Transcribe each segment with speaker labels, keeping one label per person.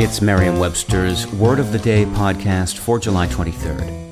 Speaker 1: It's Merriam Webster's Word of the Day podcast for July 23rd.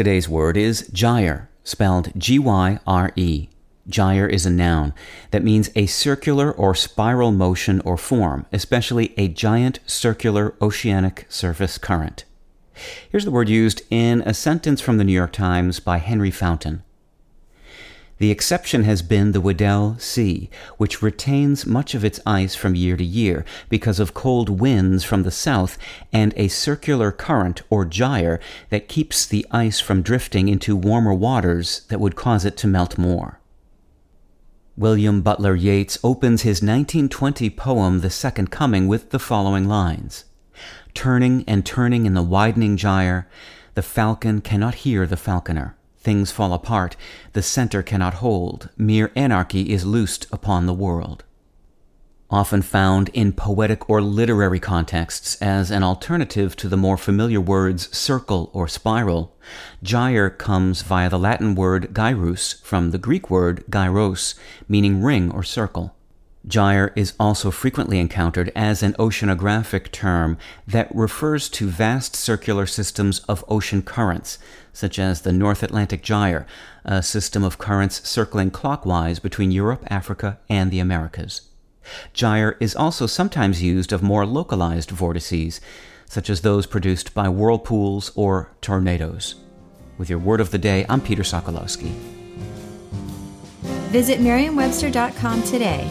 Speaker 1: Today's word is gyre, spelled G Y R E. Gyre is a noun that means a circular or spiral motion or form, especially a giant circular oceanic surface current. Here's the word used in a sentence from the New York Times by Henry Fountain. The exception has been the Weddell Sea, which retains much of its ice from year to year because of cold winds from the south and a circular current or gyre that keeps the ice from drifting into warmer waters that would cause it to melt more. William Butler Yeats opens his 1920 poem The Second Coming with the following lines Turning and turning in the widening gyre, the falcon cannot hear the falconer. Things fall apart, the center cannot hold, mere anarchy is loosed upon the world. Often found in poetic or literary contexts as an alternative to the more familiar words circle or spiral, gyre comes via the Latin word gyrus from the Greek word gyros, meaning ring or circle. Gyre is also frequently encountered as an oceanographic term that refers to vast circular systems of ocean currents, such as the North Atlantic Gyre, a system of currents circling clockwise between Europe, Africa, and the Americas. Gyre is also sometimes used of more localized vortices, such as those produced by whirlpools or tornadoes. With your word of the day, I'm Peter Sokolowski.
Speaker 2: Visit Merriam-Webster.com today